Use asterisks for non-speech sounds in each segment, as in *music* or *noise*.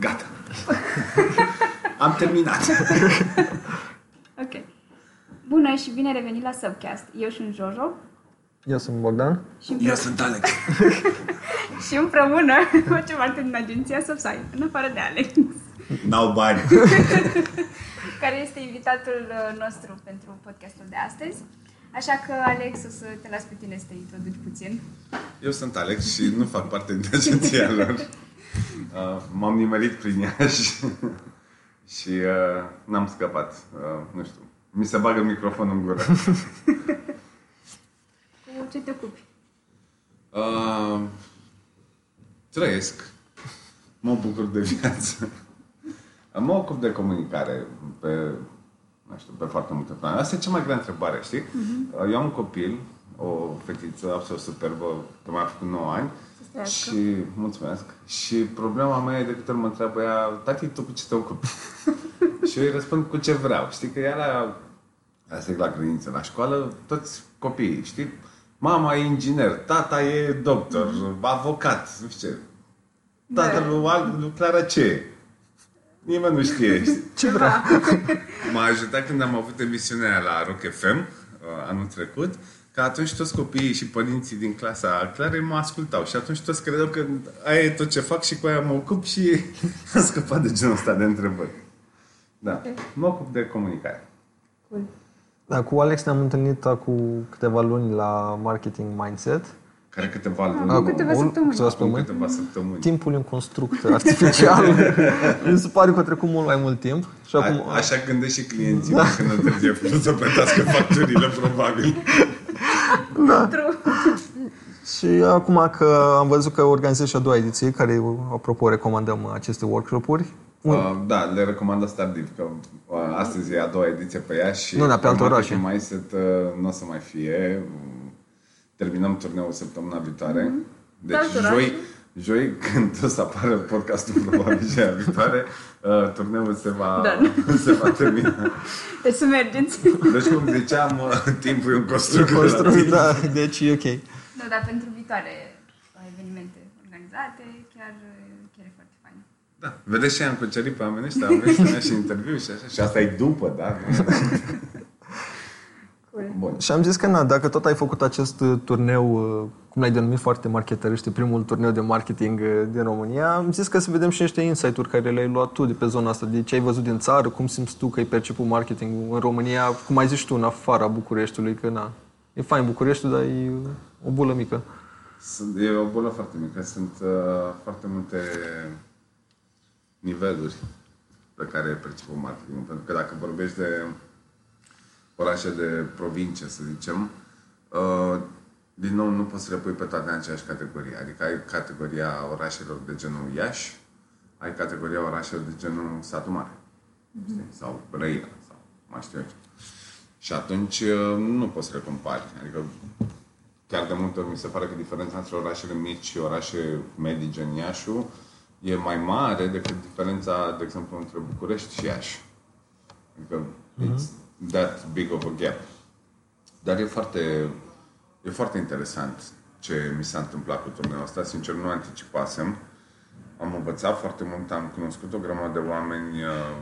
Gata. *laughs* Am terminat. *laughs* Ok. Bună și bine revenit la Subcast. Eu sunt Jojo Eu sunt Bogdan. și, Eu împre- sunt Alex. *laughs* și împreună facem parte din agenția Subside, în afară de Alex, N-au bani. care este invitatul uh, nostru pentru podcastul de astăzi. Așa că, Alex, o să te las pe tine să te introduci puțin. Eu sunt Alex și nu fac parte din agenția lor. Uh, m-am nimerit prin ea *laughs* și, și uh, n-am scăpat. Uh, nu știu. Mi se bagă microfonul în gură. *laughs* Cu ce te ocupi? Uh, trăiesc. Mă bucur de viață. *laughs* Mă ocup de comunicare pe, nu știu, pe foarte multe plane. Asta e cea mai grea întrebare, știi? Uh-huh. Eu am un copil, o fetiță absolut superbă, că mi-a făcut 9 ani. Să trăiască. Și, mulțumesc. Și problema mea e de câte ori mă întreabă ea, tati, tu cu ce te ocupi? *laughs* și eu îi răspund cu ce vreau. Știi că ea la, asta e la grădiniță, la școală, toți copiii, știi? Mama e inginer, tata e doctor, avocat, nu știu ce. Tatăl Da. lui Al- lui Clara ce e? Nimeni nu știe. știi? *laughs* Ce vrea? *laughs* M-a ajutat când am avut emisiunea la Rock FM uh, anul trecut, că atunci toți copiii și părinții din clasa Clarei mă ascultau și atunci toți credeau că aia e tot ce fac și cu aia mă ocup și *laughs* am scăpat de genul ăsta de întrebări. Da, mă ocup de comunicare. Cool. Da, cu Alex ne-am întâlnit acum câteva luni la Marketing Mindset. Care câteva Acum luni, câteva o- săptămâni. câteva acum săptămâni. câteva săptămâni. Timpul e un construct artificial. *laughs* Mi se pare că a trecut mult mai mult timp. Și acum, A, așa gândesc și clienții da. când întârzie putut *laughs* să plătească facturile, probabil. True. Și acum că am văzut că organizezi și a doua ediție, care, apropo, recomandăm aceste workshop-uri. Uh, da, le recomand tardiv, că uh, astăzi e a doua ediție pe ea și Nu, dar pe alte Marketing orașe. Mindset uh, nu o să mai fie. Uh, Terminăm turneul săptămâna viitoare. Deci alte orașe? joi, joi, când o să apară podcastul probabil și aia viitoare, uh, turneul se va, Da. *laughs* se va termina. Deci să mergeți. Deci, cum ziceam, uh, timpul e un construct. Construit, relativ. da, deci e ok. Da, dar pentru viitoare evenimente organizate, chiar, chiar e foarte fain. Da. Vedeți și am cucerit pe oamenii ăștia, am venit și interviu și așa. Și asta e după, da? *laughs* Cool. Bun. Și am zis că, na, dacă tot ai făcut acest uh, turneu, uh, cum l-ai denumit foarte marketeriște, primul turneu de marketing uh, din România, am zis că să vedem și niște insight-uri care le-ai luat tu de pe zona asta, de ce ai văzut din țară, cum simți tu că ai perceput marketingul în România, cum ai zis și tu, în afara Bucureștiului, că na, e fain Bucureștiul, dar e o bulă mică. Sunt, e o bolă foarte mică. Sunt uh, foarte multe niveluri pe care percep marketingul. Pentru că dacă vorbești de orașe de provincie, să zicem, uh, din nou nu poți să le pui pe toate în aceeași categorie. Adică ai categoria orașelor de genul Iași, ai categoria orașelor de genul Satu Mare. Știi? Sau Brăila, sau mai știu eu ce. Și atunci uh, nu poți să le compari. Adică chiar de multe ori mi se pare că diferența între orașele mici și orașe medii gen Iașu e mai mare decât diferența, de exemplu, între București și Iași. Adică it's that big of a gap. Dar e foarte, e foarte interesant ce mi s-a întâmplat cu turneul ăsta. Sincer, nu anticipasem. Am învățat foarte mult, am cunoscut o grămadă de oameni, uh,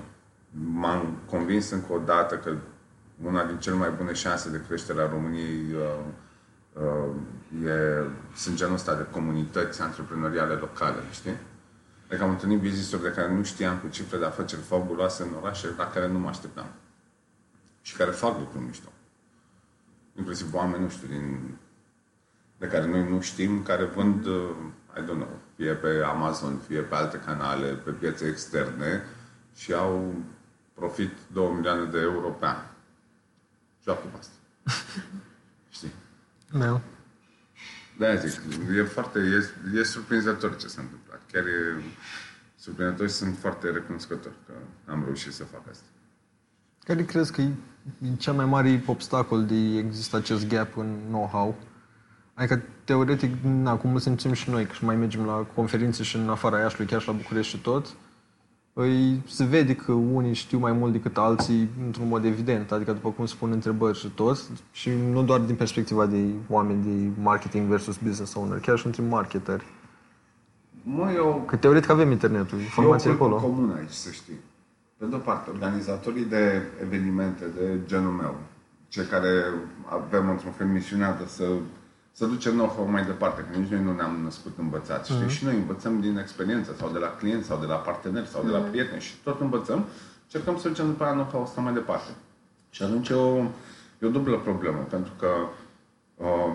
m-am convins încă o dată că una din cele mai bune șanse de creștere a României uh, uh, e, sunt genul ăsta de comunități antreprenoriale locale, știi? Adică am întâlnit business de care nu știam cu cifre de afaceri fabuloase în orașe la care nu mă așteptam. Și care fac lucruri mișto. Inclusiv oameni, nu știu, din, de care noi nu știm, care vând, uh, I don't know, fie pe Amazon, fie pe alte canale, pe piețe externe și au profit 2 milioane de euro pe an. Joacă cu asta. *laughs* Știi? Da. De-aia zic, e foarte, e, e surprinzător ce s-a întâmplat. Chiar e surprinzător și sunt foarte recunoscător că am reușit să fac asta. Care crezi că e cel mai mare obstacol de există acest gap în know-how? Adică, teoretic, na, cum simțim și noi, că și mai mergem la conferințe și în afara Iașului, chiar și la București și tot, îi, se vede că unii știu mai mult decât alții într-un mod evident, adică după cum spun întrebări și tot, și nu doar din perspectiva de oameni de marketing versus business owner, chiar și între marketeri. Mă, eu, Că teoretic avem internetul, informație e o culpă acolo. comună aici, să știi. Pe de-o parte, organizatorii de evenimente de genul meu, cei care avem într-un fel misiunea de să, să ducem know-how mai departe, că nici noi nu ne-am născut învățați. Știi? Și noi învățăm din experiență, sau de la clienți, sau de la parteneri, sau de la prieteni și tot învățăm. Încercăm să ducem după aia know-how ăsta mai departe. Și atunci e o, e o dublă problemă, pentru că uh,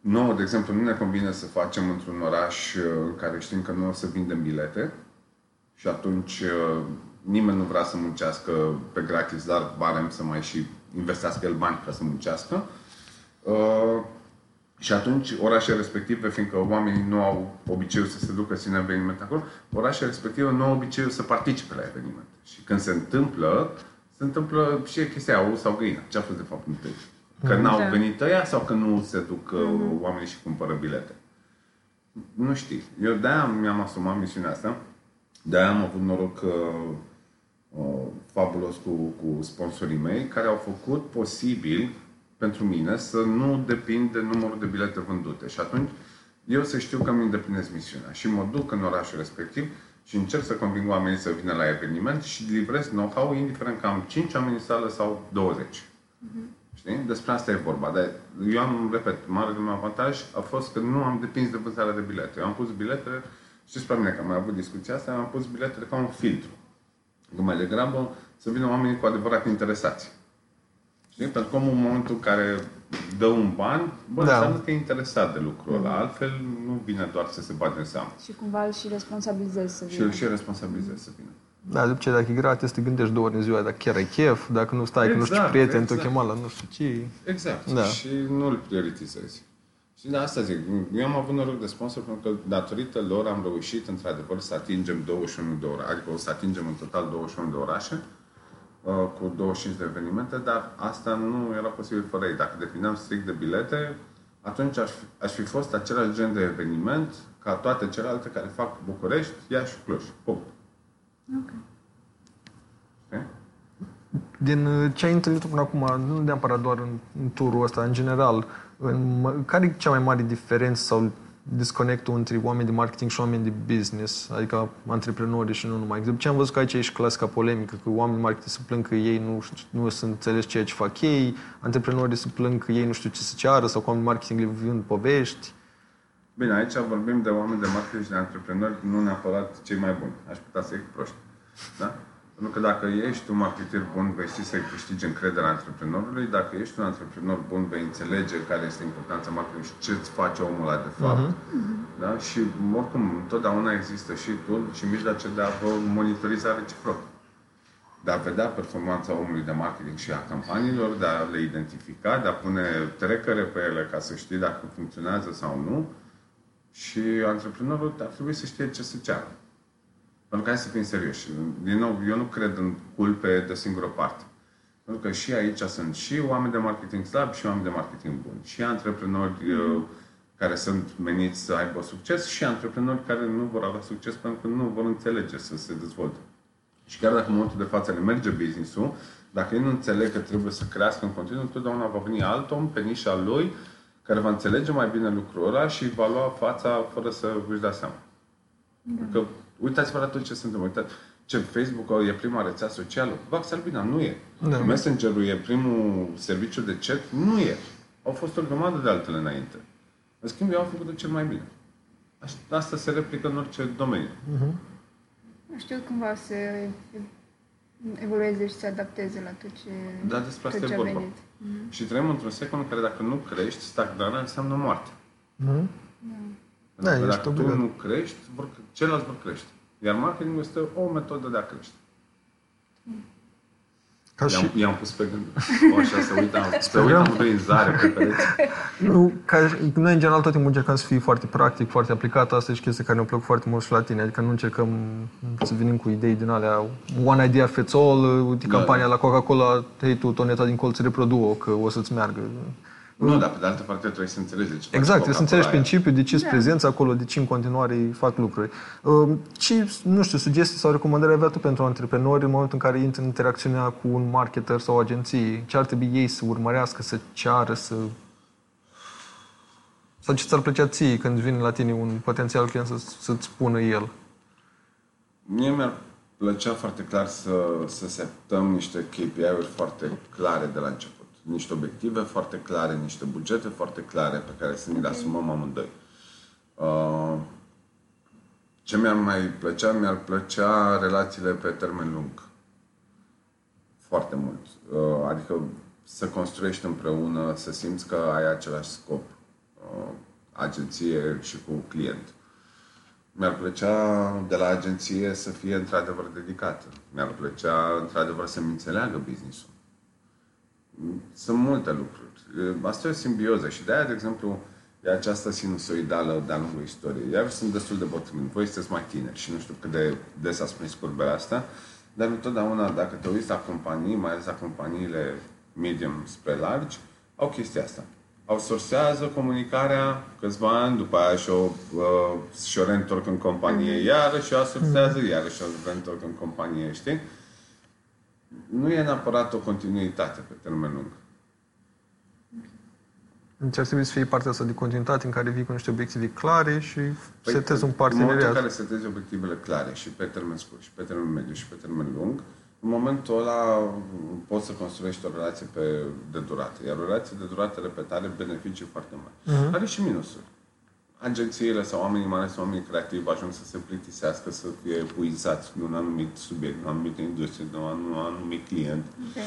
nouă, de exemplu, nu ne convine să facem într-un oraș uh, în care știm că nu o să vindem bilete și atunci uh, nimeni nu vrea să muncească pe gratis, dar barem să mai și investească el bani ca să muncească. Uh, și atunci orașele respective, fiindcă oamenii nu au obiceiul să se ducă să eveniment acolo, orașele respective nu au obiceiul să participe la eveniment. Și când se întâmplă, se întâmplă și e chestia aia, ou sau găina. Ce a fost de fapt întâi? Că n-au Da. venit ăia sau că nu se duc uh, oamenii și cumpără bilete? Nu știi. Eu de-aia mi-am asumat misiunea asta. De-aia am avut noroc uh, uh, fabulos cu, cu sponsorii mei care au făcut posibil pentru mine să nu depind de numărul de bilete vândute. Și atunci eu să știu că îmi îndeplinesc misiunea și mă duc în orașul respectiv și încerc să conving oamenii să vină la eveniment și livrez know-how indiferent că am 5 oameni în sală sau 20. Știi? Despre asta e vorba. Dar eu am, repet, marele meu avantaj a fost că nu am depins de vânzarea de bilete. Eu am pus biletele, știți pe mine că am mai avut discuția asta, am pus biletele ca un filtru. Că mai degrabă să vină oamenii cu adevărat interesați. Știi? Pentru că omul în momentul în care dă un ban, bă, Da. înseamnă că e interesat de lucrul ăla. Altfel nu vine doar să se bage în seamă. Și cumva îl și responsabilizezi să Și vină. îl și responsabilizezi să vină. Da, după ce dacă e gratis, te gândești două ori în ziua, dacă chiar ai chef, dacă nu stai, că nu știu ce Exact, prieten, te-o exact. chemat la nu știu ce. Exact. Da. Și nu îl prioritizezi. Și de asta zic, eu am avut noroc de sponsor pentru că datorită lor am reușit într-adevăr să atingem 21 de orașe, adică o să atingem în total 21 de orașe uh, cu 25 de evenimente, dar asta nu era posibil fără ei. Dacă depindeam strict de bilete, atunci aș fi, aș fi fost același gen de eveniment ca toate celelalte care fac București, Iași și Cluj. Punct. Ok. Știi? Din uh, ce ai întâlnit până acum, nu neapărat doar în, în turul ăsta, în general, în, mă- care e cea mai mare diferență sau disconnectul între oameni de marketing și oameni de business, adică antreprenori și nu numai. De ce am văzut că aici e și clasica polemică, că oamenii de marketing se plâng că ei nu, știu- nu sunt înțeles ceea ce fac ei, antreprenorii se plâng că ei nu știu ce să ceară sau că oamenii de marketing le vând povești. Bine, aici vorbim de oameni de marketing și de antreprenori, nu neapărat cei mai buni. Aș putea să-i proști. Da? Pentru că dacă ești un marketer bun, vei ști să-i câștigi încrederea antreprenorului. Dacă ești un antreprenor bun, vei înțelege care este importanța marketing și ce îți face omul ăla de fapt. Da? Și oricum, întotdeauna există și tool și mijloace de a vă monitoriza reciproc. De a vedea performanța omului de marketing și a campaniilor, de a le identifica, de a pune trecere pe ele ca să știi dacă funcționează sau nu. Și antreprenorul ar trebui să știe ce să ceară. Pentru că hai să fim serioși. Din nou, eu nu cred în culpe de singură parte. Pentru că și aici sunt și oameni de marketing slab și oameni de marketing buni. Și antreprenori uh, care sunt meniți să aibă succes și antreprenori care nu vor avea succes pentru că nu vor înțelege să se dezvolte. Și chiar dacă în momentul de față le merge business-ul, dacă ei nu înțeleg că trebuie să crească în continuu, totdeauna va veni alt om pe nișa lui care va înțelege mai bine lucrul ăla și va lua fața fără să își dea seama. Că uitați-vă la tot ce se întâmplă. Uitați, ce Facebook e prima rețea socială. Vax Albina nu e. Da. Messenger-ul e primul serviciu de chat. Nu e. Au fost o grămadă de altele înainte. În schimb, eu am făcut-o cel mai bine. Aș- Asta se replică în orice domeniu. Nu știu cumva să evolueze și să adapteze la tot ce, Da, despre asta tot e ce a vorba. venit. Și trăim într-un secol în care dacă nu crești, stagnarea înseamnă moarte. Mhm. Da, Pentru că ești dacă tu obligat. nu crești, vor, ceilalți vor crește. Iar marketingul este o metodă de a crește. Ca și, I-am, i-am pus pe gând. O, așa să uitam. Să uitam prin zare pe pereți. *laughs* nu, ca, noi, în general, tot timpul încercăm să fie foarte practic, foarte aplicat. Asta e și chestia care ne-a plăcut foarte mult și la tine. Adică nu încercăm să venim cu idei din alea one idea fits all, uite Da. campania la Coca-Cola, hei tu, toneta din colț, reprodu-o, că o să-ți meargă. Nu, dar pe de altă parte trebuie să înțelegi de ce faci Exact, trebuie să înțelegi Coca-Cola aia. principiul, de ce sunt prezenți acolo, de ce în continuare îi fac lucruri. Uh, Ce, nu știu, sugestii sau recomandări ai avea tu pentru antreprenori în momentul în care intră în interacțiunea cu un marketer sau o agenție? Ce ar trebui ei să urmărească, să ceară, să, Sau ce ți-ar plăcea ție când vine la tine un potențial client să, să-ți spună el? Mie mi-ar plăcea foarte clar să, să setăm niște KPI-uri foarte clare de la început. Niște obiective foarte clare, niște bugete foarte clare pe care să ni le asumăm amândoi. Uh, ce mi-ar mai plăcea? Mi-ar plăcea relațiile pe termen lung. Foarte mult. Uh, adică să construiești împreună, să simți că ai același scop. Uh, agenție și cu client. Mi-ar plăcea de la agenție să fie într-adevăr dedicată. Mi-ar plăcea într-adevăr să-mi înțeleagă business-ul. Sunt multe lucruri. Asta e o simbioză și de-aia, de exemplu, e această sinusoidală de-a lungul istoriei. Iar sunt destul de bătrâni. Voi sunteți mai tineri și nu știu cât de des ați prins curbele astea, dar întotdeauna, dacă te uiți la companii, mai ales la companiile medium spre largi, au chestia asta outsourcează comunicarea câțiva ani, după aia și-o, uh, și-o reîntorc în companie mm. iară și o outsourcează, mm. iară și-o reîntorc în companie, știi? Nu e neapărat o continuitate pe termen lung. Deci ar trebui să fie partea asta de continuitate în care vii cu niște obiective clare și păi, setezi un parteneriat. În momentul în care setezi obiectivele clare și pe termen scurt, și pe termen mediu, și pe termen lung, în momentul ăla poți să construiești o relație pe, de durată. Iar o relație de durată, repet, are beneficii foarte mari. Uh-huh. Are și minusuri. Agențiile sau oamenii, mai ales oamenii creativi, ajung să se plictisească, să fie epuizați de un anumit subiect, de o anumită industrie, de un anumit client. Okay.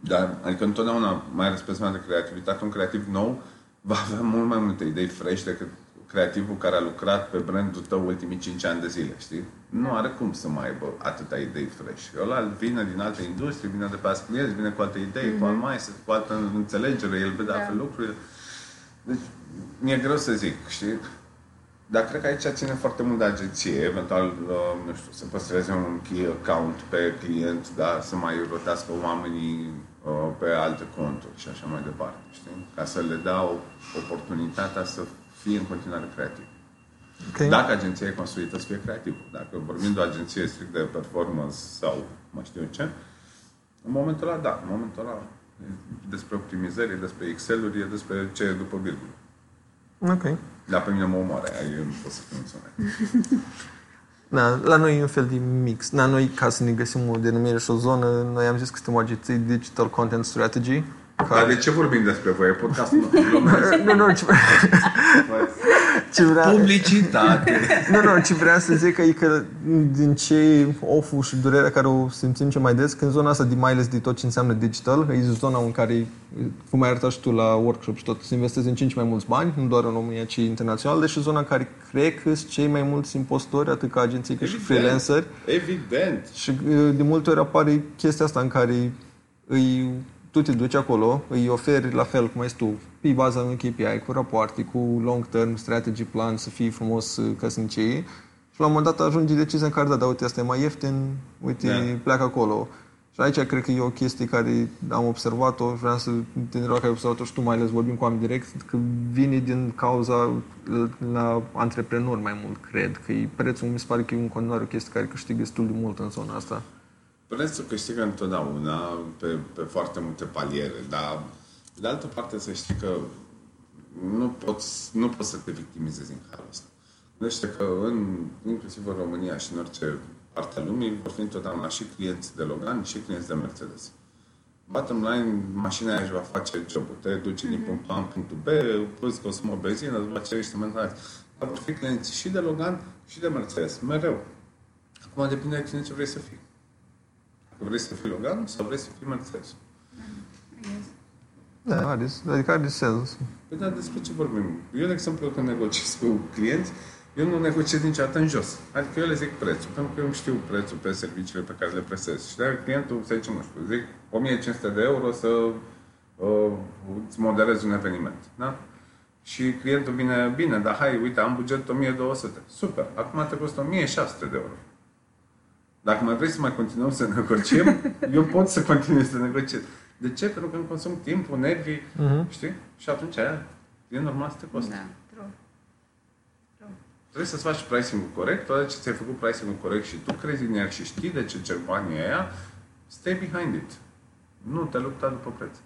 Dar, adică întotdeauna, mai ales pe zona de creativitate, un creativ nou va avea mult mai multe idei fresh decât creativul care a lucrat pe brandul tău ultimii 5 ani de zile, știi? Nu are cum să mai aibă atâta idei fresh. Ăla vine din alte industrie, vine de pe alți clienți, vine cu alte idei, mm-hmm. cu alt mai, cu altă înțelegere, el vede da. altfel lucrurile. Deci, mi-e greu să zic, știi? Dar cred că aici ține foarte mult de agenție, eventual, uh, nu știu, să păstreze un key account pe client, da, să mai rotească oamenii uh, pe alte conturi și așa mai departe, știi? Ca să le dau oportunitatea să fie în continuare creativ. Okay. Dacă agenția e construită să fie creativă, dacă vorbim de o agenție strict de performance sau mai știu eu ce, în momentul ăla, da, în momentul ăla e despre optimizări, e despre Excel-uri, e despre ce e după virgulă. Ok. Dar pe mine mă omoare, eu nu pot să funcționez. *laughs* Da, la noi e un fel de mix. Da, noi, ca să ne găsim o denumire și o zonă, noi am zis că suntem o agenție Digital Content Strategy, care... Dar de ce vorbim despre voi? E podcastul *laughs* Nu, nu, ce... ce vrea... Publicitate. *laughs* nu, nu, ce vreau să zic e că din ce off și durerea care o simțim ce mai des, când zona asta de mai ales de tot ce înseamnă digital, e zona în care, cum ai arătat și tu la workshop și tot, se investezi în cinci mai mulți bani, nu doar în România, ci internațional, deși zona în care cred că sunt cei mai mulți impostori, atât ca agenții cât și freelanceri. Evident. Și de multe ori apare chestia asta în care îi tu te duci acolo, îi oferi la fel cum ai tu, pe baza unui KPI, cu rapoarte, cu long-term strategy plan, să fii frumos uh, căsnicii și la un moment dat ajungi decizia în care, da, da, uite, asta e mai ieftin, uite, yeah. pleacă acolo. Și aici cred că e o chestie care am observat-o, vreau să te întreb că ai observat-o și tu, mai ales vorbim cu oameni direct, că vine din cauza la antreprenori mai mult, cred, că e prețul, mi se pare că e în continuare o chestie care câștigă destul de mult în zona asta. Prețul câștigă întotdeauna pe, pe foarte multe paliere, dar de altă parte să știi că nu poți, nu poți să te victimizezi în halul ăsta. Gândește că în, inclusiv în România și în orice parte a lumii vor fi întotdeauna și clienți de Logan și clienți de Mercedes. Bottom line, mașina aia își va face jobul. Te duce mm-hmm. din punctul A în punctul B, plus consumă benzină, îți va cere niște mentenanți. Dar vor fi clienți și de Logan și de Mercedes, mereu. Acum depinde de cine ce vrei să fii. Vrei să fii Logan sau vrei să fii Mercedes? Da, are, adică are sens. Păi da, despre ce vorbim? Eu, de exemplu, când negociez cu clienți, eu nu negociez niciodată în jos. Adică eu le zic prețul, pentru că eu știu prețul pe serviciile pe care le prestez. Și dacă clientul, să zicem, nu știu, zic 1500 de euro să uh, îți moderezi un eveniment. Da? Și clientul vine, bine, dar hai, uite, am buget 1200. Super, acum te costă 1600 de euro. Dacă mai vrei să mai continuăm să negociem, *laughs* eu pot să continui să negociez. De ce? Pentru că îmi consum timpul, nervii, uh-huh. știi? Și atunci aia e normal să te coste. Da, true. true. Trebuie să-ți faci pricing-ul corect, toate ce ți-ai făcut pricing-ul corect și tu crezi în ea și știi de ce cer banii aia, stay behind it. Nu te lupta după preț.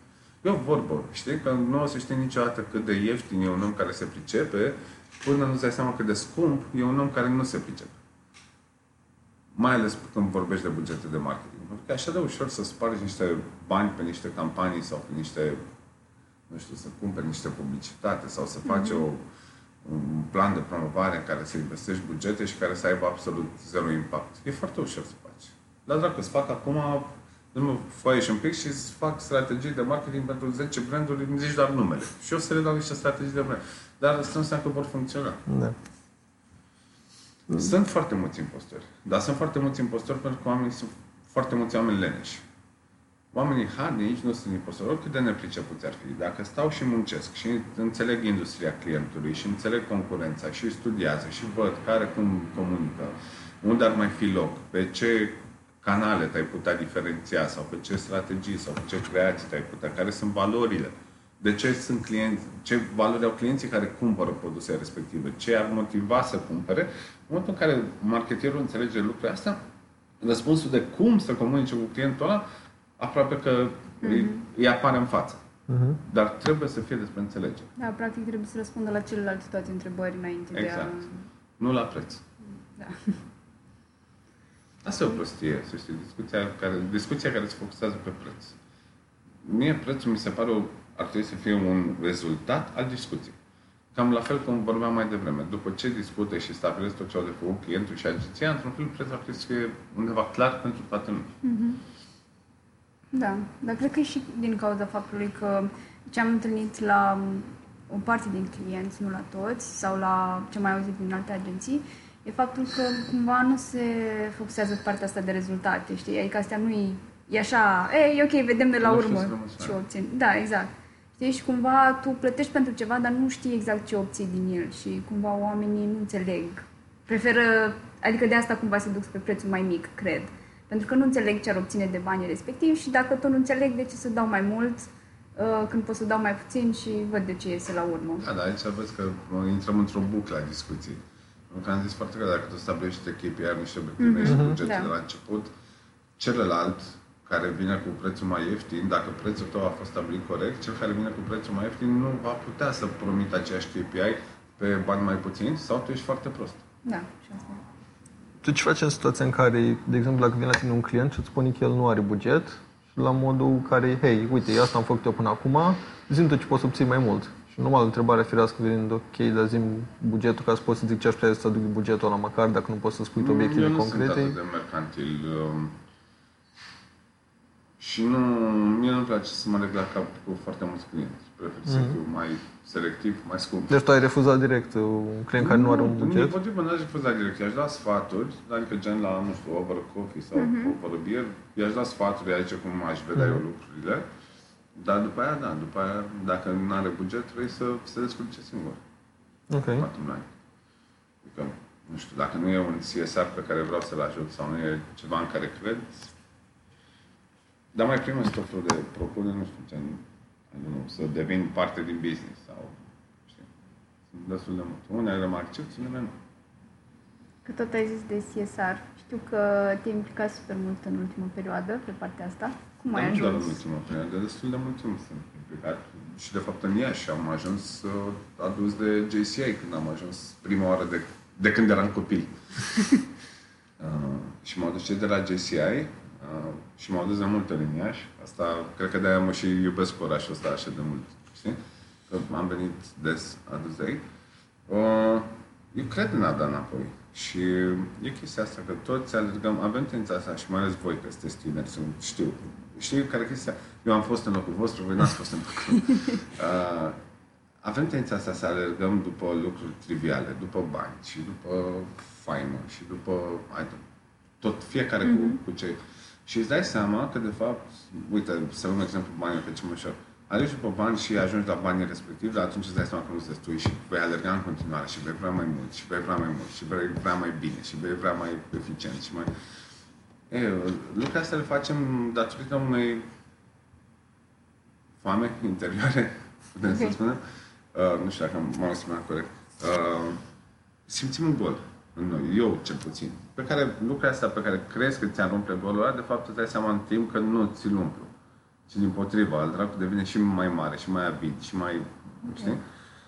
E o vorbă, știi? Că nu o să știi niciodată cât de ieftin e un om care se pricepe, până nu-ți dai seama cât de scump e un om care nu se pricepe. Mai ales când vorbești de bugete de marketing. Pentru că e așa de ușor să spargi niște bani pe niște campanii sau pe niște, nu știu, să cumperi niște publicitate sau să faci mm-hmm. o, un plan de promovare în care să investești bugete și care să aibă absolut zero impact. E foarte ușor să faci. La dracu, îți fac acum nu foaie și un pic și îți fac strategii de marketing pentru 10 branduri, îmi zici doar numele. Și eu să le dau niște strategii de brand. Dar asta nu înseamnă că vor funcționa. Da. Sunt foarte mulți impostori. Dar sunt foarte mulți impostori pentru că oamenii sunt foarte mulți oameni leneși. Oamenii harnici nu sunt impostori, oricât de nepricepuți ar fi. Dacă stau și muncesc și înțeleg industria clientului și înțeleg concurența și studiază și văd care cum comunică, unde ar mai fi loc, pe ce canale te-ai putea diferenția sau pe ce strategii sau pe ce creații te-ai putea, care sunt valorile, de ce sunt clienți, ce valori au clienții care cumpără produse respective, ce ar motiva să cumpere. În momentul în care marketerul înțelege lucrurile astea, răspunsul de cum să comunice cu clientul ăla, aproape că mm-hmm. îi, îi apare în față. Mm-hmm. Dar trebuie să fie despre înțelegere. Da, practic trebuie să răspundă la celelalte toate întrebări înainte exact. de a... Exact. Nu la preț. Da. Asta e o prostie, să știi, discuția care, discuția care se focusează pe preț. Mie prețul mi se pare o, ar trebui să fie un rezultat al discuției. Cam la fel cum vorbeam mai devreme. După ce discute și stabilesc tot ce au de făcut clientul și agenția, într-un fel prețul ar trebui să fie undeva clar pentru toată lumea. Mm-hmm. Da, dar cred că e și din cauza faptului că ce am întâlnit la o parte din clienți, nu la toți, sau la ce mai auzit din alte agenții, e faptul că cumva nu se focusează pe partea asta de rezultate, știi? Adică astea nu e, e așa, e, e ok, vedem de la urmă ce obțin. Da, exact. Știi? Și cumva tu plătești pentru ceva, dar nu știi exact ce obții din el și cumva oamenii nu înțeleg. Preferă, adică de asta cumva se duc pe prețul mai mic, cred. Pentru că nu înțeleg ce ar obține de banii respectiv și dacă tot nu înțeleg de ce să dau mai mult, uh, când pot să dau mai puțin și văd de ce iese la urmă. Da, dar aici vezi că intrăm într-o buclă a discuției. Pentru că am zis foarte clar, dacă tu stabilești niște KPI, niște obiective, mm-hmm. și bugete da. de la început, celălalt care vine cu prețul mai ieftin, dacă prețul tău a fost stabilit corect, cel care vine cu prețul mai ieftin nu va putea să promită aceeași KPI pe bani mai puțini sau tu ești foarte prost. Da, și asta. Tu ce faci în situația în care, de exemplu, dacă vine la tine un client și îți spune că el nu are buget și la modul care, hei, uite, asta am făcut eu până acum, zi tu ce poți să obții mai mult. Normal, întrebarea firească venind, ok, dar zim bugetul ca să poți să zic ce aș putea să aduc bugetul la măcar, dacă nu poți să spui obiective Eu nu concrete. sunt atât de mercantil. Um, și nu, mie nu-mi place să mă leg la cap cu foarte mulți clienți. Prefer mm-hmm. să mhm. fiu mai selectiv, mai scump. Deci tu ai refuzat direct un client care nu are un buget? Nu, potrivă, nu aș refuzat direct. I-aș da sfaturi, adică gen la, nu știu, over coffee sau mm-hmm. over beer, i-aș da sfaturi aici cum aș vedea mm-hmm. eu lucrurile. Dar după aia, da, după aia, dacă nu are buget, trebuie să se descurce singur. Ok. Bottom line. Adică, nu știu, dacă nu e un CSR pe care vreau să-l ajut sau nu e ceva în care cred, dar mai primesc tot felul de propuneri, nu știu, gen, nu, să devin parte din business sau, știi, sunt destul de mult. Unele mă accept, unele nu. Că tot ai zis de CSR. Știu că te-ai implicat super mult în ultima perioadă pe partea asta. Cum ai ajuns? Nu doar în ultima perioadă, destul de mult timp sunt implicat. Și de fapt în Iași am ajuns uh, adus de JCI când am ajuns prima oară de, de când eram copil. *laughs* uh, și m-au dus cei de la JCI uh, și m-au dus de multe ori în Iași. Asta, cred că de-aia mă și iubesc orașul ăsta așa de mult. Știi? Că am venit des adus de ei. Uh, eu cred în a da înapoi. Și e chestia asta, că toți alergăm, avem tendința asta și mai ales voi, că sunteți tineri, sunt, știu. Știu care chestia? Eu am fost în locul vostru, voi n-ați fost în locul *laughs* uh, Avem tendința asta să alergăm după lucruri triviale, după bani și după faimă și după, ai, tot, fiecare mm-hmm. cu, mhm. cu ce. Și îți dai seama că, de fapt, uite, să luăm exemplu banii pe ce mă ușor alegi după bani și ajungi la banii respectiv, dar atunci îți dai seama că nu destui și vei alerga în continuare și vei vrea mai mult și vei vrea mai mult și vei vrea mai bine și vei vrea mai eficient și mai... E, lucrurile astea le facem datorită unei foame *laughs* interioare, putem okay. să spunem. Uh, nu știu dacă m-am exprimat corect. Uh, simțim un gol în noi, eu cel puțin, pe care lucrurile astea pe care crezi că ți-ar umple golul ăla, de fapt îți dai seama în timp că nu ți-l umplu Și din potriva, al dracu devine și mai mare, și mai avid, și mai... Okay. Știi?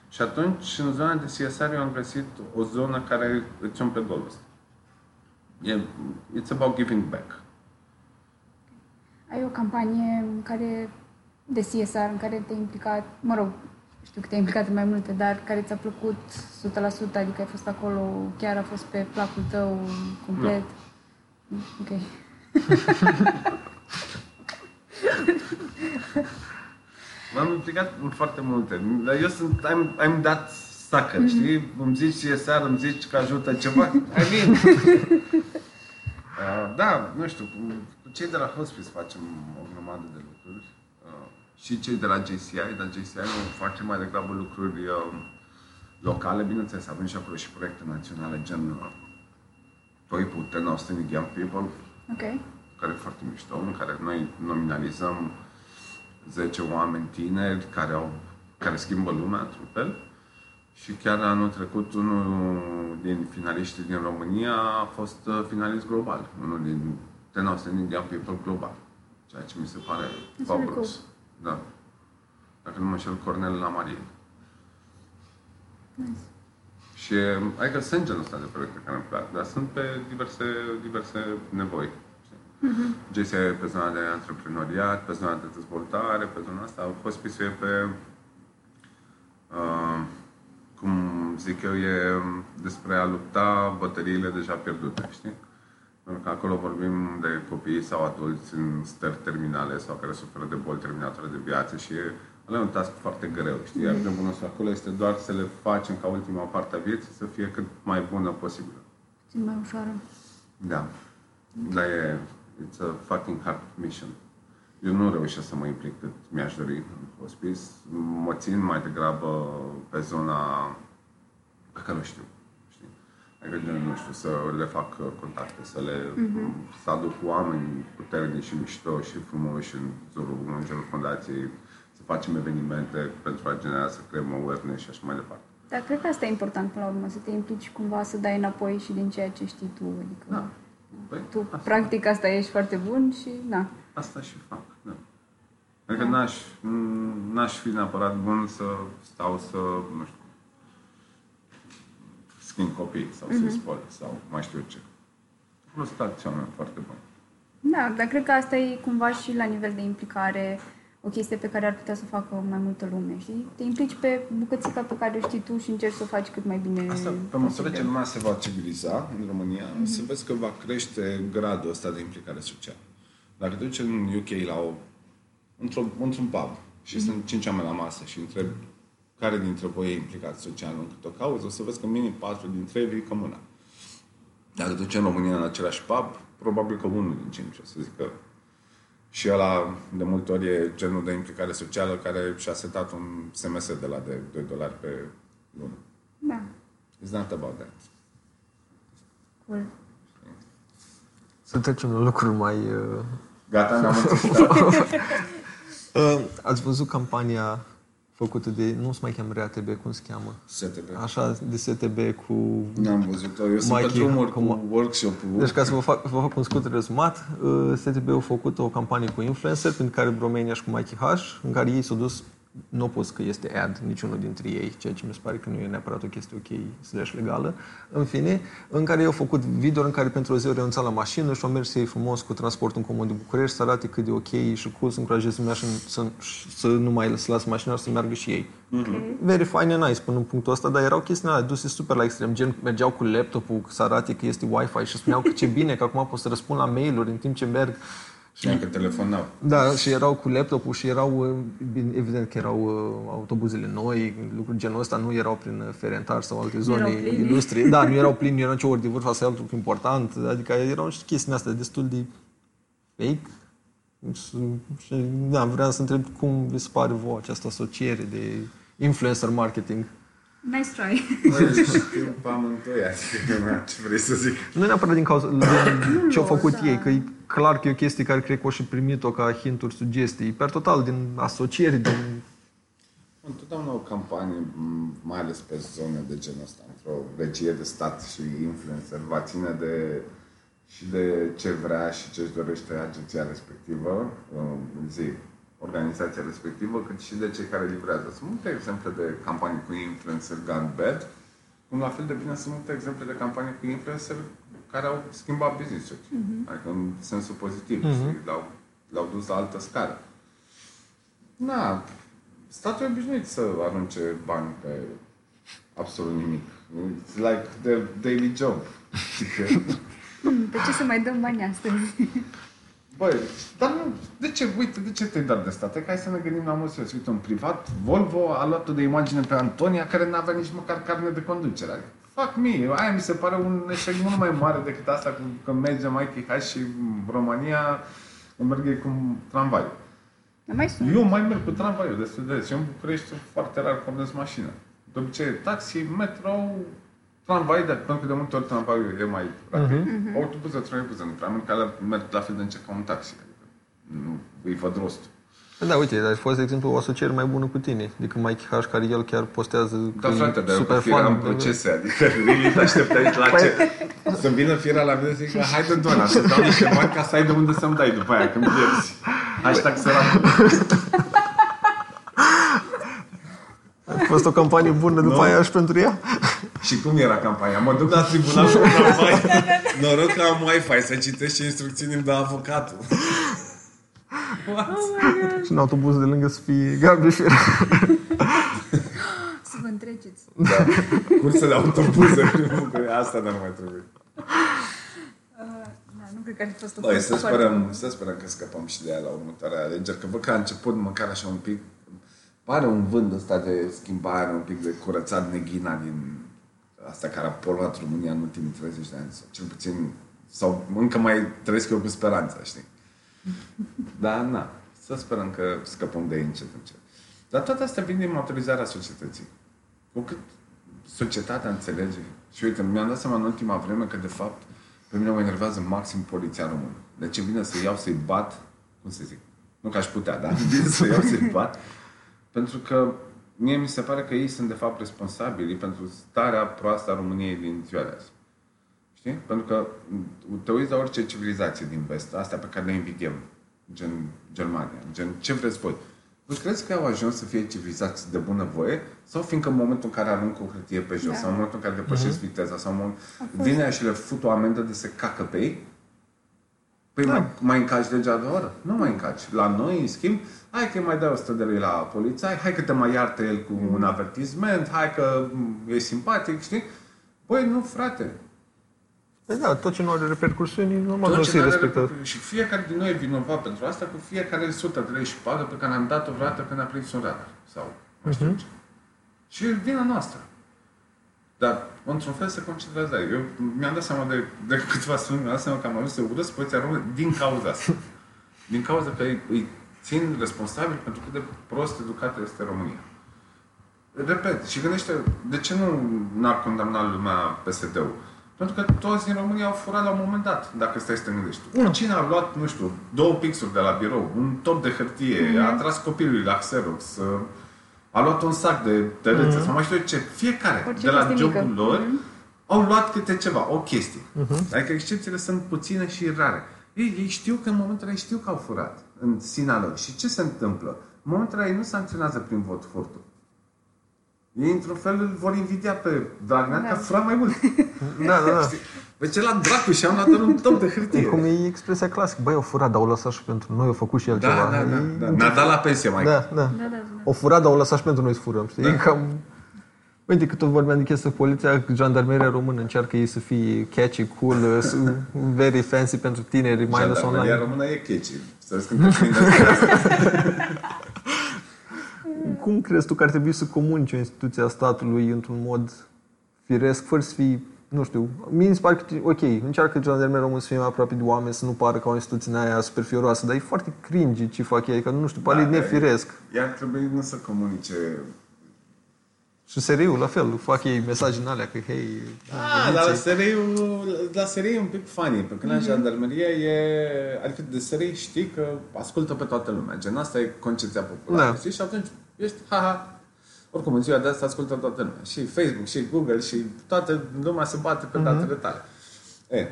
Și atunci, în zona de CSR, eu am găsit o zonă care îți umple golul ăsta. E, it's about giving back. Ai o campanie în care, de CSR în care te-ai implicat, mă rog, știu că te-ai implicat în mai multe, dar care ți-a plăcut 100%, adică ai fost acolo, chiar a fost pe placul tău complet? No. Ok. *laughs* M-am implicat în foarte multe. Dar eu sunt, I'm, I'm that sucker, mm-hmm. știi? Îmi zici CSR, îmi zici că ajută ceva. *laughs* I mean. uh, da, nu știu, cu, cu cei de la Hospice facem o grămadă de lucruri. Uh, și cei de la JCI, dar JCI nu face mai degrabă lucruri uh, locale, bineînțeles, avem și acolo și proiecte naționale, gen uh, Toipu, Ten Outstanding Young People, okay. care e foarte mișto, în care noi nominalizăm 10 oameni tineri care, au, care schimbă lumea într-un fel. Și chiar anul trecut unul din finaliștii din România a fost uh, finalist global, unul din Ten Outstanding Young People global, ceea ce mi se pare fabulous. Da. Dacă nu mă înșel, Cornel Lamarin. Nice. Și adică sunt genul ăsta de proiecte care îmi plac, dar sunt pe diverse, diverse nevoi. Mm-hmm. GSA pe zona de antreprenoriat, pe zona de dezvoltare, pe zona asta. Hospice e pe, uh, cum zic eu, e despre a lupta bătăriile deja pierdute, știi? Pentru că acolo vorbim de copii sau adulți în stări terminale sau care suferă de boli terminatoare de viață și e ăla e un task foarte greu, știi? Iar de bună acolo este doar să le facem ca ultima parte a vieții să fie cât mai bună posibilă. Puțin mai ușoară. Da. Dar e, it's a fucking hard mission. Eu nu reușesc să mă implic cât mi-aș dori în hospice. Mă țin mai degrabă pe zona pe care o știu. Știi? Adică, gen, nu știu, să le fac contacte, să le mm-hmm. să aduc oameni puternici și mișto și frumoși în jurul, în jurul fundației, să facem evenimente pentru a genera, să creăm awareness și așa mai departe. Dar cred că asta e important până la urmă, să te implici cumva, să dai înapoi și din ceea ce știi tu. Adică... Da. Păi, tu, asta. practic, asta ești foarte bun și, da. Asta și fac, da. Adică da. n-aș, n-aș fi neapărat bun să stau să, nu știu, schimb copii sau mm-hmm. să-i spăl sau mai știu ce. Vreau să acționăm foarte bun. Da, dar cred că asta e cumva și la nivel de implicare o chestie pe care ar putea să o facă mai multă lume, știi? Te implici pe bucățica pe care o știi tu și încerci să o faci cât mai bine Asta, pe măsură ce lumea se va civiliza în România, mm-hmm. să vezi că va crește gradul ăsta de implicare socială. Dacă te duci în UK la o, într-o, într-un pub și mm-hmm. sunt cinci oameni la masă și întreb care dintre voi e implicat social în câte o cauză, o să vezi că minim patru dintre ei ridică mâna. Dacă te duci în România în același pub, probabil că unul din cinci o să zică și ăla de multe ori e genul de implicare socială care și-a setat un SMS de la de 2 dolari pe lună. Da. It's not about that. Cool. Să trecem la lucruri mai... Uh... Gata, ne-am *laughs* *laughs* uh, Ați văzut campania făcută de, nu se mai cheamă RATB, cum se cheamă? STB. Așa, de STB cu... N-am văzut-o, eu sunt pe drumuri cu, cu workshop-ul. Deci ca să vă fac, vă fac un scurt rezumat, uh, STB a făcut o campanie cu influencer, prin care Romania și cu Mikey H, în care ei s-au dus nu pot că este ad niciunul dintre ei, ceea ce mi se pare că nu e neapărat o chestie ok slash legală. În fine, în care eu făcut video în care pentru o zi au renunțat la mașină și au mers ei frumos cu transportul în comun de București să arate cât de ok și cool să încurajeze lumea să, să nu mai să lasă mașina să meargă și ei. Okay. Very fine and nice până în punctul ăsta, dar erau chestii alea duse super la extrem. Gen, mergeau cu laptopul să arate că este Wi-Fi și spuneau că ce bine, că acum pot să răspund la mail-uri în timp ce merg. Și că telefonau. Da, și erau cu laptopul și erau, uh, evident că erau uh, autobuzele noi, lucruri genul ăsta, nu erau prin Ferentar sau alte zone ilustre. *laughs* Da, nu erau plini, nu erau nicio ori de vârf, asta e alt lucru important. Adică erau și chestiile astea destul de fake. Și, da, vreau să întreb cum vi se pare vouă această asociere de influencer marketing. Nice try. Știu *laughs* pe amândoi, adică ce vrei să zic. Nu neapărat din cauza din ce au făcut ei, că e clar că e o chestie care cred că o și primit-o ca hinturi, sugestii, per total, din asocieri, din... Întotdeauna o campanie, mai ales pe zone de genul ăsta, într-o regie de stat și influencer, va ține de și de ce vrea și ce își dorește agenția respectivă, zi, organizația respectivă, cât și de cei care livrează. Sunt multe exemple de campanii cu influencer gone bad, cum la fel de bine sunt multe exemple de campanii cu influencer care au schimbat business-ul. Mm-hmm. Adică în sensul pozitiv. Mm-hmm. L-au, l-au dus la altă scară. Na, statul e obișnuit să arunce bani pe absolut nimic. It's like their daily job. *laughs* *laughs* Pe ce să mai dăm bani astăzi? *laughs* Băi, dar nu, de ce, uite, de ce te-ai dat de stat? Hai să ne gândim la măsură. Uite, un privat, Volvo a luat de imagine pe Antonia, care nu avea nici măcar carne de conducere. Adică, fuck me, aia mi se pare un eșec mult mai mare decât asta cu că merge Mikey H și România merg cu tramvai. Mai sună. Eu mai merg cu tramvaiul destul de des. Eu în București foarte rar pornesc mașină. De obicei, taxi, metro, tramvai, dar pentru că de multe ori tramvaiul e mai rapid. Uh-huh. Autobuză, troleibuză, nu prea mult, că merg la fel de încet ca un taxi. Adică nu îi văd rostul. Da, uite, dar fost, de exemplu, o asociere mai bună cu tine decât Mike H, care el chiar postează Da, frate, dar super eu am procese, adică *laughs* really te așteptai la ce? Să vină fiera la mine să zic, haide doamna, să dau niște bani ca să ai de unde să-mi dai după aia, când pierzi. Hashtag sărac. A fost o campanie bună după Nu. aia și pentru ea? Și cum era campania? Mă duc la tribunal *laughs* cu Wi-Fi. Noroc că am Wi-Fi să citesc ce instrucțiuni îmi dă avocatul. Și în autobuz de lângă să fie Gabi și era. Să vă întreceți. Da. Curse de autobuze prin București. Asta nu mai trebuie. Da, nu cred că ar fi fost o Băi, să foarte sperăm, bună. să sperăm că scăpăm și de ea la următoarea alegeri, că văd că a început măcar așa un pic, pare un vânt ăsta de schimbare, un pic de curățat neghina din asta care a poluat România în ultimii 30 de ani, sau cel puțin, sau încă mai trăiesc eu cu speranța, știi? *laughs* Dar, na, să sperăm că scăpăm de ei încet, încet. Dar toate astea vin din maturizarea societății. Cu cât societatea înțelege. Și uite, mi-am dat seama în ultima vreme că, de fapt, pe mine mă enervează maxim poliția română. De ce vine să iau să-i bat, cum să zic, nu că aș putea, dar *laughs* vine să iau să-i bat, pentru că mie mi se pare că ei sunt de fapt responsabili pentru starea proastă a României din ziua de azi. Știi? Pentru că te uiți la orice civilizație din vest, astea pe care le invidiem, gen Germania, gen ce vreți voi. Voi crezi că au ajuns să fie civilizați de bună voie? Sau fiindcă în momentul în care aruncă o hârtie pe jos, Da. sau în momentul în care depășesc viteza, sau în moment... vine aia și le fut o amendă de se cacă pe ei? Păi mai, mai încaci legea de oră? Nu mai încaci. La noi, în schimb, hai că îi mai dai 100 de lei la polițai, hai că te mai iartă el cu un avertisment, hai că m, e simpatic, știi? Păi nu, frate. Păi da, tot ce nu are repercursiuni, normal nu Tot o ce să n-are respectă. repercursiuni. Și fiecare din noi e vinovat pentru asta, cu fiecare 100 de lei și pagă pe care am dat-o vreodată când a prins un radar. Sau nu știu ce. Și e vina noastră. Dar, într-un fel, se concentrează. aici. Eu mi-am dat seama de, de câteva săptămâni, mi-am dat seama că am ajuns să urăsc poliția română din cauza asta. Din cauza că îi, îi țin responsabil pentru cât de prost educată este România. Repet, și gândește, de ce nu n-ar condamna lumea PSD-ul? Pentru că toți din România au furat la un moment dat, dacă stai să te gândești. Cine a luat, nu știu, două pixuri de la birou, un top de hârtie, a tras copilului la Xerox, uh, a luat un sac de tărețe, sau mai știu eu ce. Fiecare, Orice de la chestie jobul mică. lor, Mhm. au luat câte ceva, o chestie. Adică excepțiile sunt puține și rare. Ei, ei știu că în momentul ăla ei știu că au furat în sinea lor. Și ce se întâmplă? În momentul ăla ei nu sancționează prin vot furtul. Ei, într-un fel, îl vor invidia pe Dragnea Da. că fura mai mult. *laughs* Da, da, da. Pe ce la dracu și am luat doar un top de E hârtie. cum e expresia clasică. Băi, au furat, dar au lăsat și pentru noi, au făcut și el Da, ceva. da, da, E- da. Ne-a dat la pensie, mai. Da, da. Da, da, da. O furat, dar o lăsat și pentru noi să furăm, știi? Da. E cam... Uite, cât tot vorbeam de chestia cu poliția, jandarmeria română încearcă ei să fie catchy, cool, *laughs* uh, s- very fancy pentru tineri, mai ales Jandarmeria online. română e catchy. Să vezi când te prinde. *laughs* Cum crezi tu că ar trebui să comunice o instituție a statului într-un mod firesc, fără să fii, nu știu, mie mi se pare că, ok, încearcă jandarmeria română să fie mai aproape de oameni, să nu pară ca o instituție în aia super fioroasă, dar e foarte cringy ce fac ei, adică nu știu, pare Da, nefiresc. Ea ar trebui nu să comunice Și seriul, la fel, fac ei mesaje în alea că, hei, Ah, dar la SRI, la SRI e un pic funny, pentru că la jandarmerie e... Adică de SRI știi că ascultă pe toată lumea. Gen, asta e concepția populară. Da. Știi? Și atunci ești, ha-ha, oricum în ziua de asta ascultă toată lumea. Și Facebook, și Google, și toată lumea se bate pe datele tale. E,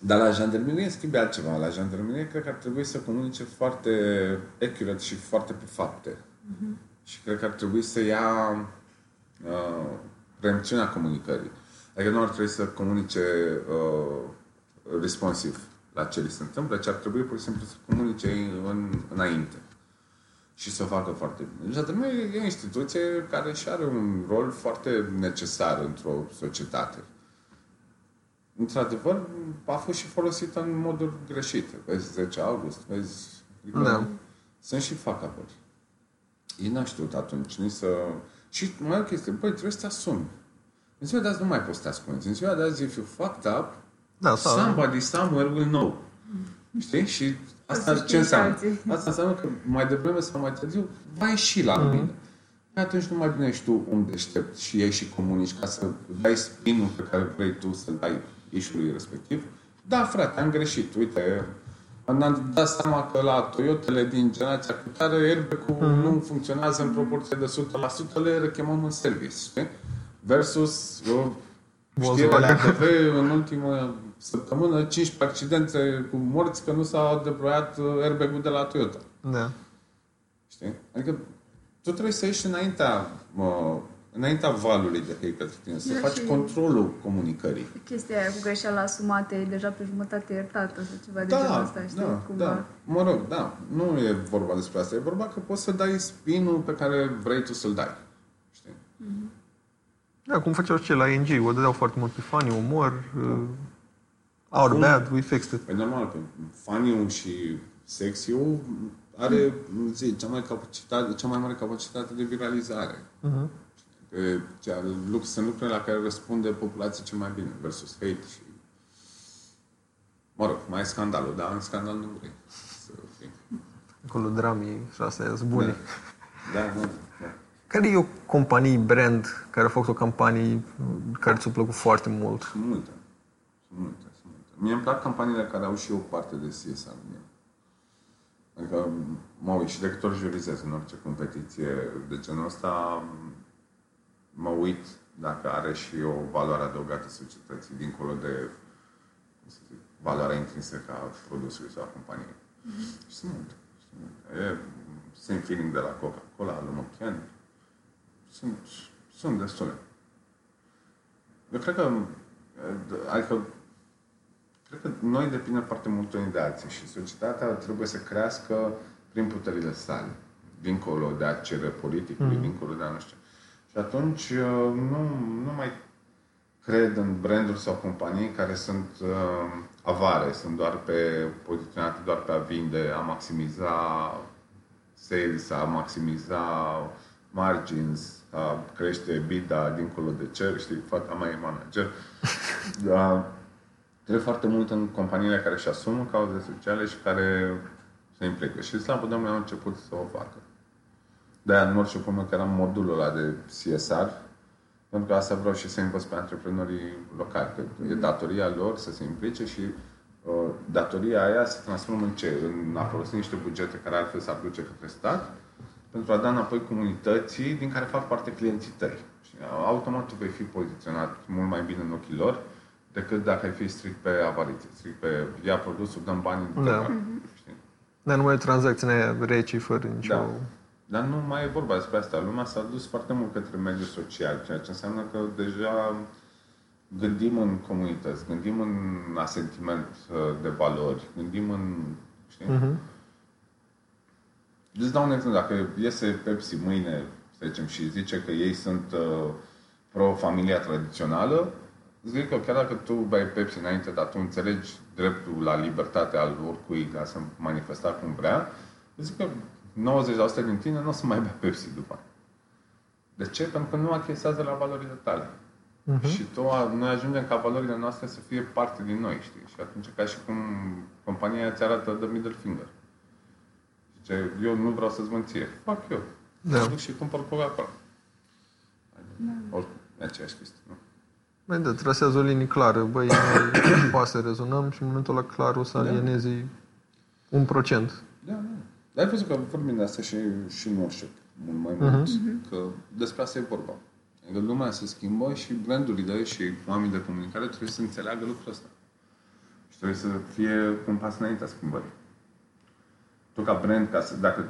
Dar la jandarmerie schimbe altceva. La jandarmerie cred că ar trebui să comunice foarte accurate și foarte pe fapte. Uh-huh. Și cred că ar trebui să ia uh, preemțiunea comunicării. Adică nu ar trebui să comunice uh, responsiv la ce li se întâmplă, ci ar trebui pur și simplu să comunice în, înainte și să o facă foarte bine. Jandarmeria e o instituție care și are un rol foarte necesar într-o societate într-adevăr, a fost și folosită în moduri greșite. Vezi 10 august, vezi... Da. Sunt și fac apoi. Ei n-a știut atunci nici să... Și mai o chestie, băi, trebuie să te asumi. În ziua de azi nu mai poți să te ascunzi. În ziua de azi, if you fucked up, da, somebody somewhere will know. Știi? Și asta ce înseamnă? Asta înseamnă că mai devreme sau mai târziu va ieși la mm-hmm. mine atunci nu mai bine ești tu un deștept și ei și comunici ca să dai spinul pe care vrei tu să-l dai ișului respectiv. Da, frate, am greșit. Uite, am dat seama că la Toyotele din generația cu tare, airbag-ul mm-hmm. nu funcționează în proporție de 100%, le rechemăm în service. Știi? Versus știrea la TV în ultima săptămână, 15 accidente cu morți că nu s-a deployat airbag-ul de la Toyota. Da. Știi? Adică tu trebuie să ieși înaintea, mă, înaintea valului de hate către tine, să da, faci controlul comunicării. Chestia aia cu greșeala asumată e deja pe jumătate iertată sau ceva da, de genul ăsta, știi? Da, Cumva. da. Mă rog, da. Nu e vorba despre asta. E vorba că poți să dai spinul pe care vrei tu să-l dai. Știi? Mm-hmm. Da, cum făceau ce la ING. O dădeau foarte mult pe funny, umor, da. Uh, our bad, we fixed it. Păi normal, pe funny și sexy are zi, cea, mai capacitate, cea mai mare capacitate de viralizare. Uh-huh. Cea, lucr, sunt lucrurile la care răspunde populația cel mai bine versus hate și mă rog, mai e scandalul, dar în scandal nu vrei să fii. Acolo dramii și asta e bune. Da, da, da. Care e o companie, brand, care a făcut o campanie care ți-a plăcut foarte mult? Sunt multe. Sunt multe. Sunt multe. Mie îmi plac campaniile care au și o parte de CSR în Adică mă uit și de câte ori jurizez în orice competiție de genul ăsta, mă uit dacă are și o valoare adăugată societății, dincolo de cum să zic, valoarea intrinsecă a produsului sau a companiei. Mm-hmm. Și sunt multe. E same feeling de la Coca-Cola, lui Mochen. Sunt, sunt destule. Eu cred că, adică Cred că noi depindem foarte mult unii de alții și societatea trebuie să crească prin puterile sale, dincolo de a cere politicului, mm. dincolo de a nu știu. Și atunci uh, nu, nu mai cred în branduri sau companii care sunt uh, avare, sunt doar pe poziționate doar pe a vinde, a maximiza sales, a maximiza margins, a crește bida dincolo de cer, știi, fata mai e manager. *laughs* da, Trebuie foarte mult în companiile care își asumă cauze sociale și care se implică. Și slavă Domnului au început să o facă. De-aia în orice până că era modulul ăla de CSR, pentru că asta vreau și să învăț pe antreprenorii locali, că e datoria lor să se implice și uh, datoria aia se transformă în ce? În a folosi niște bugete care altfel s-ar duce către stat, pentru a da înapoi comunității din care fac parte clienții tăi. Și automat tu vei fi poziționat mult mai bine în ochii lor decât dacă ai fi strict pe avariție, strict pe ia produsul, dăm bani da. știi? Dar nu mai e tranzacțiunea reci fără nicio... Da. Dar nu mai e vorba despre asta. Lumea s-a dus foarte mult către mediul social, ceea ce înseamnă că deja gândim în comunități, gândim în asentiment uh, de valori, gândim în... Știi? Uh-huh. Îți dau un exemplu. Dacă iese Pepsi mâine, să zicem, și zice că ei sunt uh, pro-familia tradițională, zic că chiar dacă tu bei Pepsi înainte, dar tu înțelegi dreptul la libertate al oricui ca să manifesta cum vrea, zic că 90% din tine nu o să mai bea Pepsi după. De ce? Pentru că nu achesează la valorile tale. Uh-huh. Și tu, noi ajungem ca valorile noastre să fie parte din noi, știi? Și atunci ca și cum compania îți arată the middle finger. Zice, eu nu vreau să-ți mânție. Fac eu. Da. Duc și cumpăr Coca-Cola. Da. Oricum, e aceeași chestie, nu? Băi, da, trasează o linie clară. Băi, noi *coughs* poate să rezonăm și în momentul ăla clar o să da. alienezi un procent. Da, da. Dar ai văzut că vorbim de asta și, și în workshop, mult mai mult, uh-huh. că despre asta e vorba. Adică lumea se schimbă și brandurile și oamenii de comunicare trebuie să înțeleagă lucrul ăsta. trebuie să fie un pas înaintea schimbării. Tu ca brand, ca să, dacă,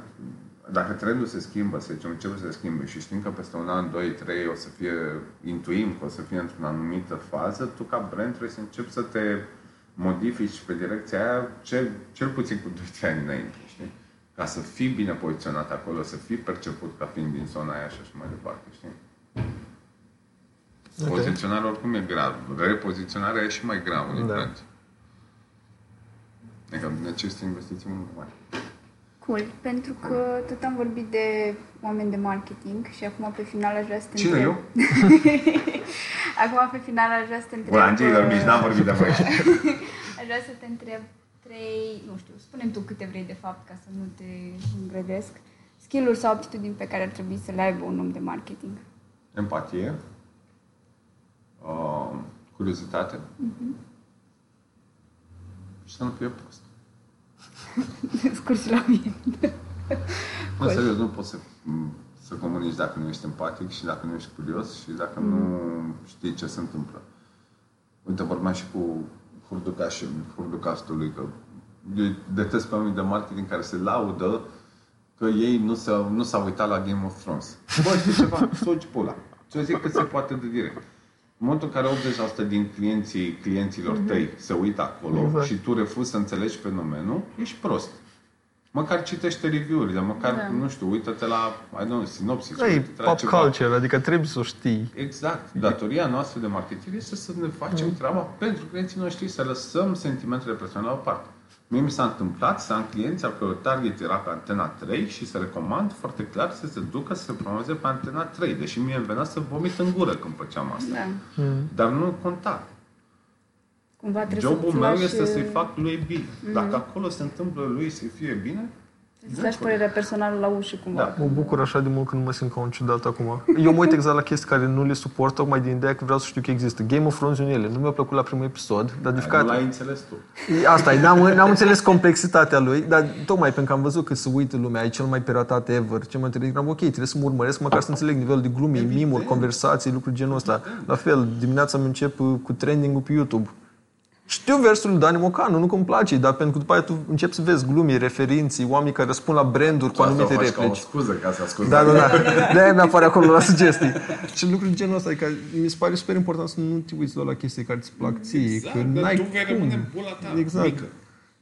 dacă trendul se schimbă, să zicem, începe să se schimbe și știm că peste un an, doi, trei o să fie, intuim că o să fie într-o anumită fază, tu ca brand trebuie să începi să te modifici pe direcția aia cel, cel puțin cu 2-3 ani înainte, știi? Ca să fii bine poziționat acolo, să fii perceput ca fiind din zona aia și așa mai departe, știi? Okay. Poziționarea oricum e grea. Repoziționarea e și mai grea unui da. brand. Adică necesită investiții mult mai mari. Cool, pentru că tot am vorbit de oameni de marketing și acum pe final aș vrea să te Cine, întreb... eu? *laughs* acum pe final aș vrea să te întreb... Bă, Angel, dar nici n-am vorbit de voi. *laughs* aș vrea să te întreb trei, nu știu, spune tu câte vrei de fapt ca să nu te îngrădesc, skill-uri sau aptitudini pe care ar trebui să le aibă un om de marketing. Empatie, uh, curiozitate uh-huh. și să nu fie prost. *laughs* Scurs la mine. *laughs* În serios, nu poți să, să comunici dacă nu ești empatic și dacă nu ești curios și dacă mm. nu știi ce se întâmplă. Uite, vorbeam și cu hurducașul, hurducastului, că eu detest pe oamenii de marketing care se laudă că ei nu, se, nu s-au uitat la Game of Thrones. Bă, știi ceva? *laughs* Soci pula. Ce zic că se poate de direct. În momentul în care 80% din clienții clienților mm-hmm. tăi se uită acolo exact. și tu refuzi să înțelegi fenomenul, ești prost. Măcar citește review-urile, măcar, da. nu știu, uită-te la, I don't know, sinopsis. Ei, pop ceva. culture, adică trebuie să o știi. Exact. Datoria noastră de marketing este să ne facem mm. treaba pentru clienții noștri, să lăsăm sentimentele personale la o parte. Mie mi s-a întâmplat să am clienți al căror target era pe Antena 3 și să recomand foarte clar să se ducă să se promoveze pe Antena 3, deși mie îmi venea să vomit în gură când făceam asta. Da. Mm. Dar nu conta. Cumva Jobul să meu lași... este să-i fac lui bine. Mm. Dacă acolo se întâmplă lui să fie bine, Îți lași părerea personală la ușă cumva. Da. Mă bucur așa de mult că nu mă simt ca un ciudat acum. Eu mă uit exact la chestii care nu le suport, tocmai din ideea că vreau să știu că există. Game of Thrones în ele. Nu mi-a plăcut la primul episod, dar de fiecare... Nu l-ai înțeles tu. Asta e, n-am, n-am înțeles complexitatea lui, dar tocmai pentru că am văzut că se uită lumea, e cel mai piratat ever, ce mă întreb, ok, trebuie să mă urmăresc măcar să înțeleg nivelul de glume, mimuri, conversații, lucruri genul ăsta. La fel, dimineața îmi încep cu trending-ul pe YouTube știu versul lui Dani Mocanu, nu că îmi place, dar pentru că după aia tu începi să vezi glumii, referinții, oameni care răspund la branduri cu anumite replici. Ca o scuză ca să ascult. Da, da, da. *laughs* De-aia mi-apare acolo la sugestii. și lucruri genul ăsta, adică mi se pare super important să nu te uiți doar la chestii care îți plac ție. Exact, că n-ai tu vei rămâne bula ta exact. mică.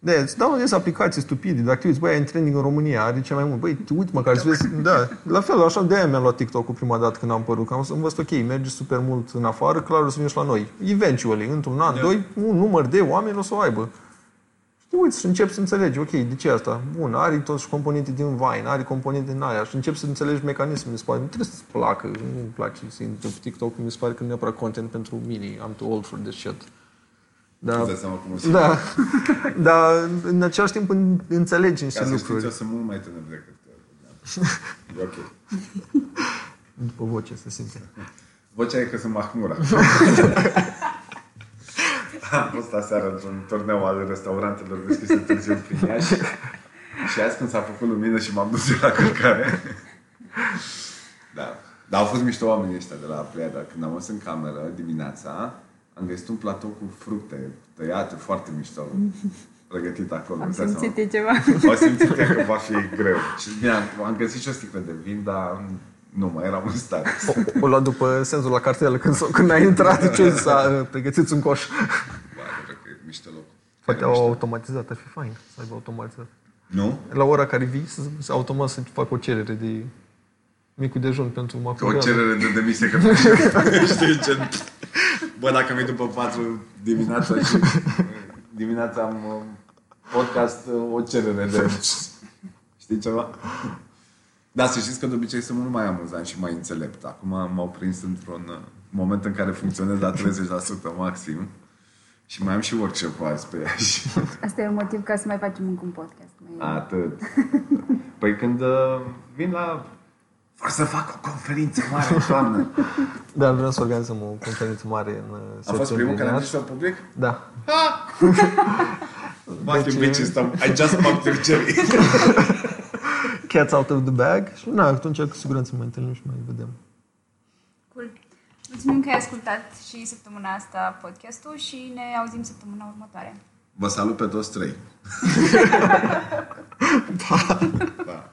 De îți dau des aplicații stupide. Dacă te uiți, băi, în trending în România, are cel mai mult. Băi, te uiți măcar să vezi. Da, la fel, așa de aia mi-am luat TikTok-ul prima dată când am părut. Că am văzut, ok, merge super mult în afară, clar o să vină la noi. Eventually, într-un an, da. doi, un număr de oameni o să o aibă. Și te uiți și începi să înțelegi, ok, de ce asta? Bun, are toți componente din Vine, are componente din aia și începi să înțelegi mecanismul. Mi se pare, nu trebuie să-ți placă, nu-mi place să intru pe TikTok, mi se pare că nu neapărat content pentru mine, I'm too old for this shit. Da. da. *laughs* Dar în același timp înțelegi niște Ca să lucruri. Ca să sunt mult mai tânăr decât E *laughs* ok. După voce se simte. Vocea e că sunt mahmura. *laughs* Am fost aseară într-un turneu al restaurantelor deschise târziu prin Iași și azi când s-a făcut lumină și m-am dus la călcare. da. Dar au fost mișto oamenii ăștia de la Pleiada. Când am fost în cameră dimineața, am găsit un platou cu fructe tăiate foarte mișto pregătit acolo. Am simțit e ceva. Am simțit că va fi greu. Și bine, am, am găsit și o sticlă de vin, dar nu mai eram în stare. O, o luat după senzul la cartelă când, când ai intrat, ce s-a pregătit un coș. Ba, cred că e mișto loc. Poate au automatizat, ar fi fain să aibă automatizat. Nu? La ora care vii, să, să automat să fac o cerere de micul dejun pentru macroreală. O cerere de demisie că *laughs* știi ce... Bă, dacă mi după 4 dimineața și dimineața am uh, podcast, uh, o cerere de... Știi ceva? Da, să știți că de obicei sunt mult mai amuzant și mai înțelept. Acum m-au prins într-un uh, moment în care funcționez la 30% maxim. Și mai am și workshop azi pe ea. Asta e un motiv ca să mai facem încă un podcast. Mai... Atât. Păi când vin la vor să fac o conferință mare *laughs* în toamnă. da, vreau să organizăm o conferință mare în A fost primul care am zis la public? Da. *laughs* Fucking deci, bitches, I just popped your cherry. *laughs* Cats out of the bag. Și na, atunci cu siguranță mai întâlnim și mai vedem. Cool. Mulțumim că ai ascultat și săptămâna asta podcastul și ne auzim săptămâna următoare. Vă salut pe toți trei. pa. pa.